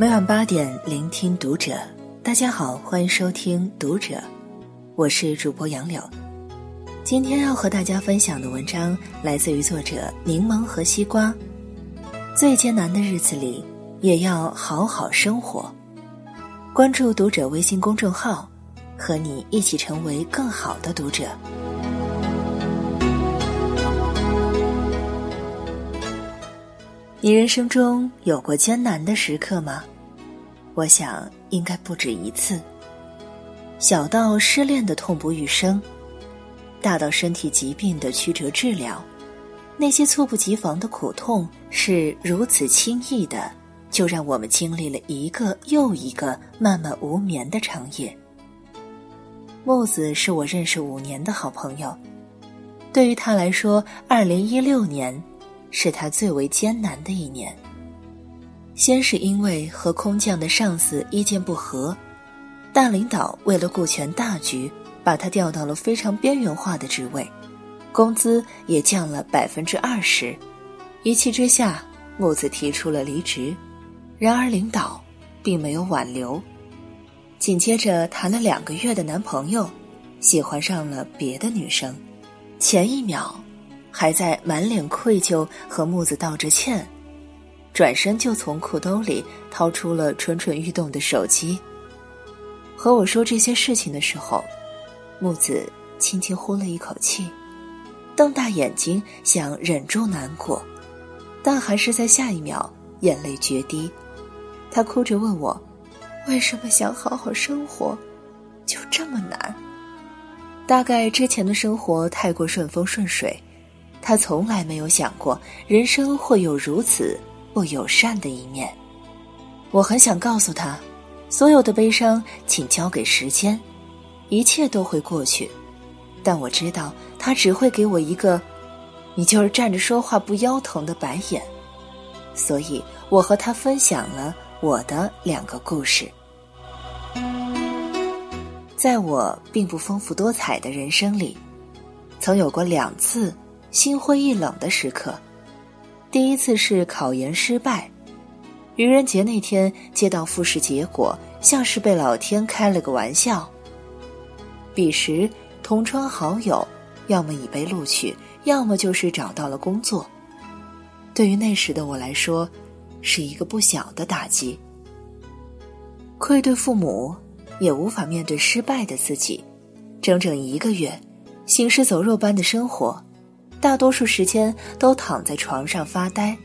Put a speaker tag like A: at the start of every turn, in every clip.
A: 每晚八点，聆听读者。大家好，欢迎收听读者，我是主播杨柳。今天要和大家分享的文章来自于作者柠檬和西瓜。最艰难的日子里，也要好好生活。关注读者微信公众号，和你一起成为更好的读者。你人生中有过艰难的时刻吗？我想应该不止一次。小到失恋的痛不欲生，大到身体疾病的曲折治疗，那些猝不及防的苦痛是如此轻易的，就让我们经历了一个又一个漫漫无眠的长夜。木子是我认识五年的好朋友，对于他来说，二零一六年。是他最为艰难的一年。先是因为和空降的上司意见不合，大领导为了顾全大局，把他调到了非常边缘化的职位，工资也降了百分之二十。一气之下，木子提出了离职。然而领导并没有挽留，紧接着谈了两个月的男朋友，喜欢上了别的女生，前一秒。还在满脸愧疚和木子道着歉，转身就从裤兜里掏出了蠢蠢欲动的手机。和我说这些事情的时候，木子轻轻呼了一口气，瞪大眼睛想忍住难过，但还是在下一秒眼泪决堤。他哭着问我：“为什么想好好生活，就这么难？”大概之前的生活太过顺风顺水。他从来没有想过人生会有如此不友善的一面。我很想告诉他，所有的悲伤请交给时间，一切都会过去。但我知道他只会给我一个“你就是站着说话不腰疼”的白眼。所以我和他分享了我的两个故事。在我并不丰富多彩的人生里，曾有过两次。心灰意冷的时刻，第一次是考研失败，愚人节那天接到复试结果，像是被老天开了个玩笑。彼时同窗好友，要么已被录取，要么就是找到了工作。对于那时的我来说，是一个不小的打击。愧对父母，也无法面对失败的自己，整整一个月，行尸走肉般的生活。大多数时间都躺在床上发呆，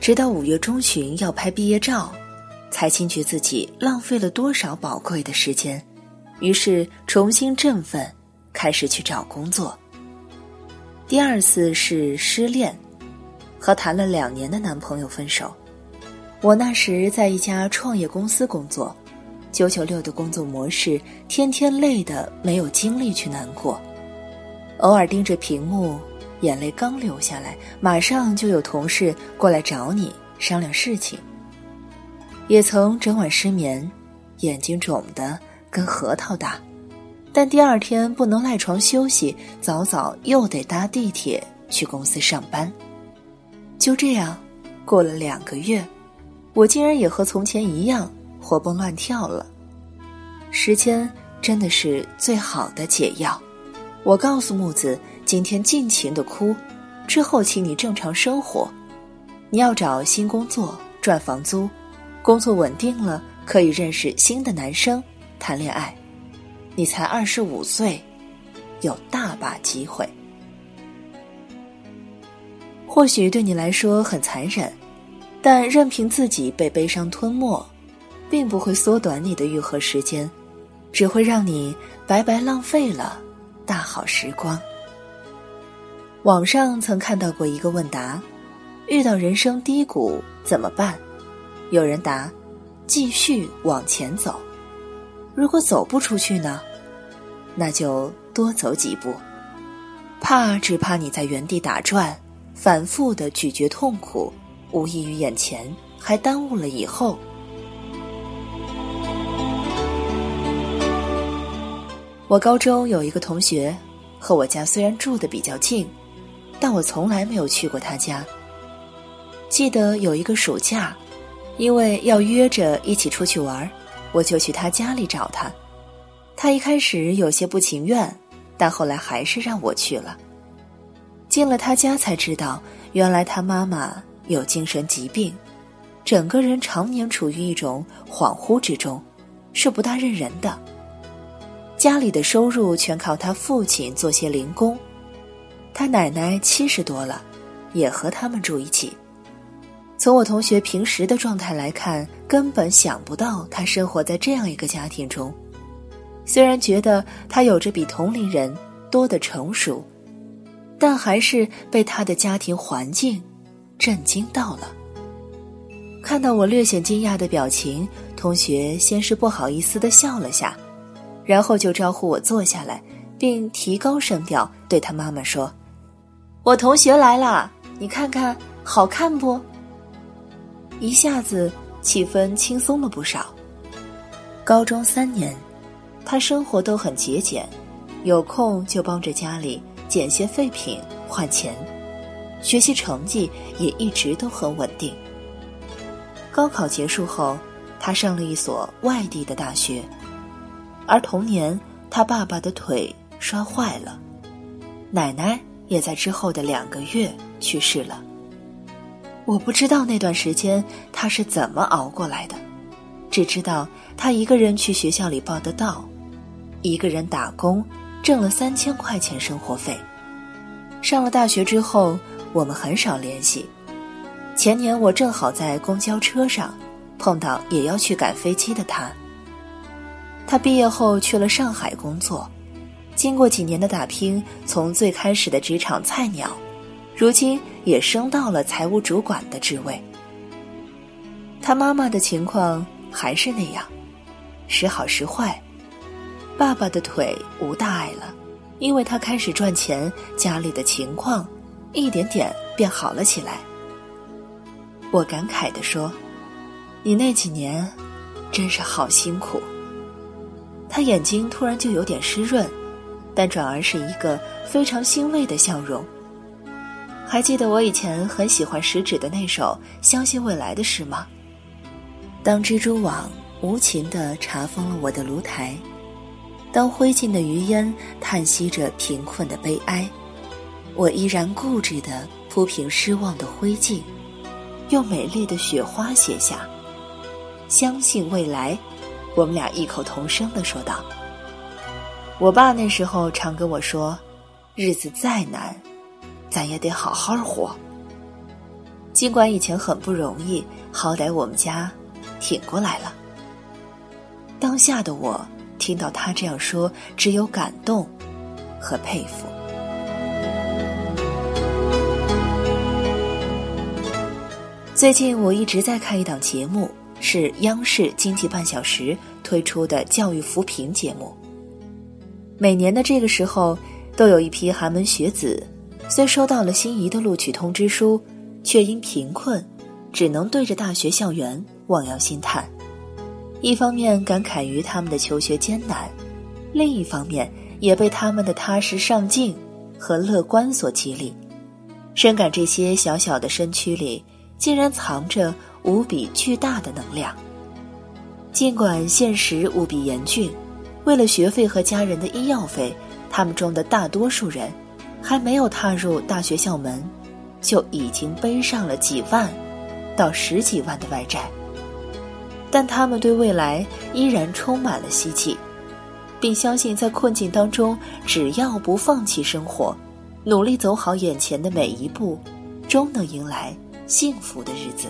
A: 直到五月中旬要拍毕业照，才惊觉自己浪费了多少宝贵的时间，于是重新振奋，开始去找工作。第二次是失恋，和谈了两年的男朋友分手。我那时在一家创业公司工作，九九六的工作模式，天天累得没有精力去难过。偶尔盯着屏幕，眼泪刚流下来，马上就有同事过来找你商量事情。也曾整晚失眠，眼睛肿得跟核桃大，但第二天不能赖床休息，早早又得搭地铁去公司上班。就这样，过了两个月，我竟然也和从前一样活蹦乱跳了。时间真的是最好的解药。我告诉木子，今天尽情的哭，之后请你正常生活。你要找新工作赚房租，工作稳定了可以认识新的男生谈恋爱。你才二十五岁，有大把机会。或许对你来说很残忍，但任凭自己被悲伤吞没，并不会缩短你的愈合时间，只会让你白白浪费了。大好时光。网上曾看到过一个问答：遇到人生低谷怎么办？有人答：继续往前走。如果走不出去呢？那就多走几步。怕只怕你在原地打转，反复的咀嚼痛苦，无异于眼前，还耽误了以后。我高中有一个同学，和我家虽然住的比较近，但我从来没有去过他家。记得有一个暑假，因为要约着一起出去玩，我就去他家里找他。他一开始有些不情愿，但后来还是让我去了。进了他家才知道，原来他妈妈有精神疾病，整个人常年处于一种恍惚之中，是不大认人的。家里的收入全靠他父亲做些零工，他奶奶七十多了，也和他们住一起。从我同学平时的状态来看，根本想不到他生活在这样一个家庭中。虽然觉得他有着比同龄人多的成熟，但还是被他的家庭环境震惊到了。看到我略显惊讶的表情，同学先是不好意思的笑了下，然后就招呼我坐下来，并提高声调对他妈妈说：“我同学来啦，你看看好看不？”一下子气氛轻松了不少。高中三年，他生活都很节俭，有空就帮着家里捡些废品换钱，学习成绩也一直都很稳定。高考结束后，他上了一所外地的大学，而同年他爸爸的腿摔坏了，奶奶也在之后的两个月去世了。我不知道那段时间他是怎么熬过来的，只知道他一个人去学校里报的到，一个人打工挣了三千块钱生活费。上了大学之后，我们很少联系。前年我正好在公交车上碰到也要去赶飞机的他。他毕业后去了上海工作，经过几年的打拼，从最开始的职场菜鸟。如今也升到了财务主管的职位。他妈妈的情况还是那样，时好时坏。爸爸的腿无大碍了，因为他开始赚钱，家里的情况一点点变好了起来。我感慨地说：“你那几年真是好辛苦。”他眼睛突然就有点湿润，但转而是一个非常欣慰的笑容。还记得我以前很喜欢食指的那首《相信未来》的诗吗？当蜘蛛网无情地查封了我的炉台，当灰烬的余烟叹息着贫困的悲哀，我依然固执地铺平失望的灰烬，用美丽的雪花写下“相信未来”。我们俩异口同声地说道。我爸那时候常跟我说：“日子再难。”咱也得好好活。尽管以前很不容易，好歹我们家挺过来了。当下的我听到他这样说，只有感动和佩服。最近我一直在看一档节目，是央视经济半小时推出的教育扶贫节目。每年的这个时候，都有一批寒门学子。虽收到了心仪的录取通知书，却因贫困，只能对着大学校园望洋兴叹。一方面感慨于他们的求学艰难，另一方面也被他们的踏实上进和乐观所激励，深感这些小小的身躯里竟然藏着无比巨大的能量。尽管现实无比严峻，为了学费和家人的医药费，他们中的大多数人。还没有踏入大学校门，就已经背上了几万到十几万的外债。但他们对未来依然充满了希冀，并相信在困境当中，只要不放弃生活，努力走好眼前的每一步，终能迎来幸福的日子。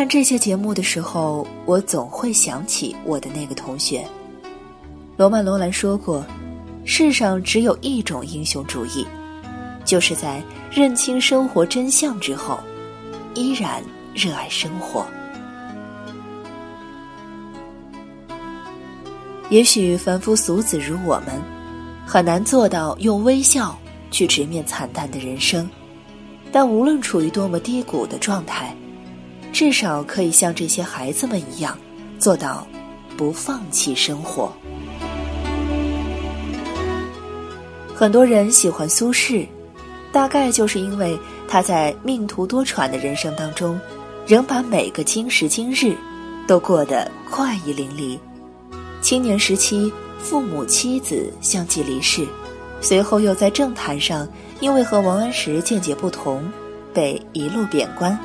A: 看这些节目的时候，我总会想起我的那个同学。罗曼·罗兰说过。世上只有一种英雄主义，就是在认清生活真相之后，依然热爱生活。也许凡夫俗子如我们，很难做到用微笑去直面惨淡的人生，但无论处于多么低谷的状态，至少可以像这些孩子们一样，做到不放弃生活。很多人喜欢苏轼，大概就是因为他在命途多舛的人生当中，仍把每个今时今日都过得快意淋漓。青年时期，父母妻子相继离世，随后又在政坛上因为和王安石见解不同，被一路贬官。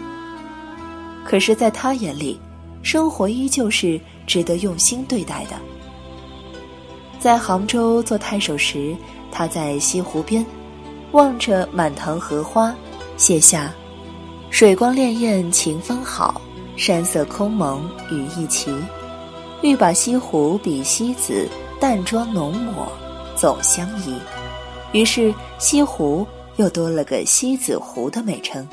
A: 可是，在他眼里，生活依旧是值得用心对待的。在杭州做太守时，他在西湖边，望着满塘荷花，写下：“水光潋滟晴方好，山色空蒙雨亦奇。欲把西湖比西子，淡妆浓抹总相宜。”于是，西湖又多了个西子湖的美称。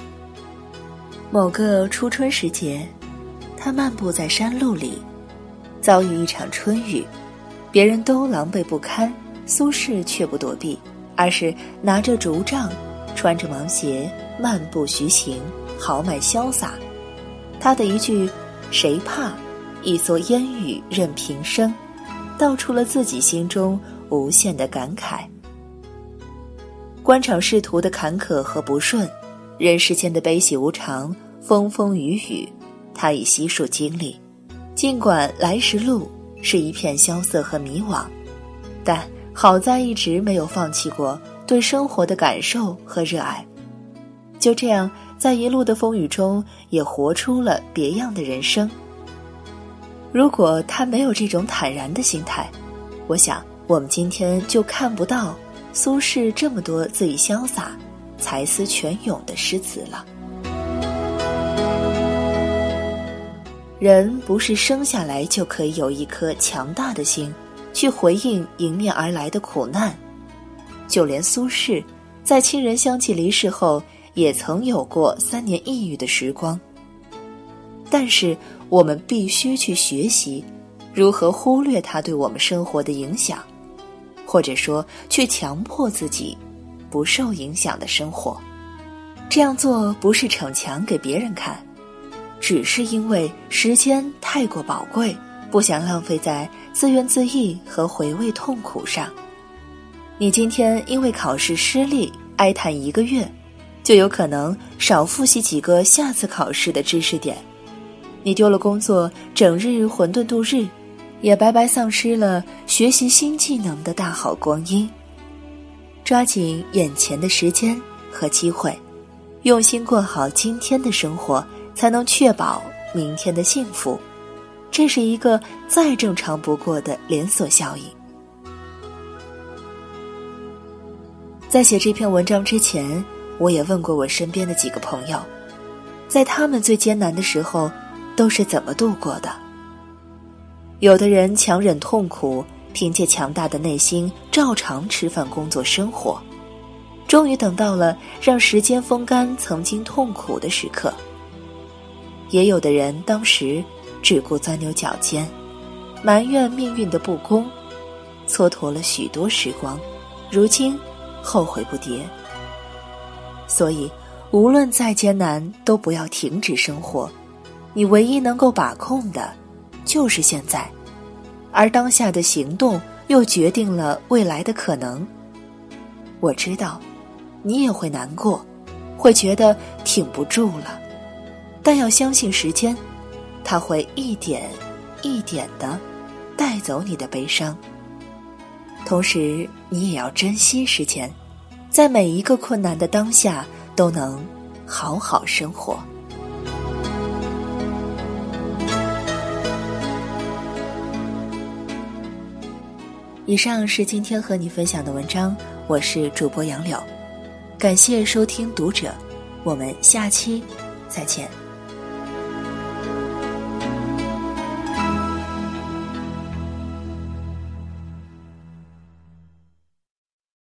A: 某个初春时节，他漫步在山路里，遭遇一场春雨，别人都狼狈不堪，苏轼却不躲避，而是拿着竹杖，穿着芒鞋，漫步徐行，豪迈潇洒。他的一句“谁怕”，一蓑烟雨任平生，道出了自己心中无限的感慨。官场仕途的坎坷和不顺。人世间的悲喜无常，风风雨雨，他已悉数经历。尽管来时路是一片萧瑟和迷惘，但好在一直没有放弃过对生活的感受和热爱。就这样，在一路的风雨中，也活出了别样的人生。如果他没有这种坦然的心态，我想我们今天就看不到苏轼这么多恣意潇洒。才思泉涌的诗词了。人不是生下来就可以有一颗强大的心，去回应迎面而来的苦难。就连苏轼，在亲人相继离世后，也曾有过三年抑郁的时光。但是，我们必须去学习，如何忽略他对我们生活的影响，或者说，去强迫自己。不受影响的生活，这样做不是逞强给别人看，只是因为时间太过宝贵，不想浪费在自怨自艾和回味痛苦上。你今天因为考试失利哀叹一个月，就有可能少复习几个下次考试的知识点；你丢了工作，整日混沌度日，也白白丧失了学习新技能的大好光阴。抓紧眼前的时间和机会，用心过好今天的生活，才能确保明天的幸福。这是一个再正常不过的连锁效应。在写这篇文章之前，我也问过我身边的几个朋友，在他们最艰难的时候，都是怎么度过的？有的人强忍痛苦。凭借强大的内心，照常吃饭、工作、生活，终于等到了让时间风干曾经痛苦的时刻。也有的人当时只顾钻牛角尖，埋怨命运的不公，蹉跎了许多时光，如今后悔不迭。所以，无论再艰难，都不要停止生活。你唯一能够把控的，就是现在。而当下的行动又决定了未来的可能。我知道，你也会难过，会觉得挺不住了，但要相信时间，它会一点一点的带走你的悲伤。同时，你也要珍惜时间，在每一个困难的当下都能好好生活。以上是今天和你分享的文章，我是主播杨柳，感谢收听读者，我们下期再见。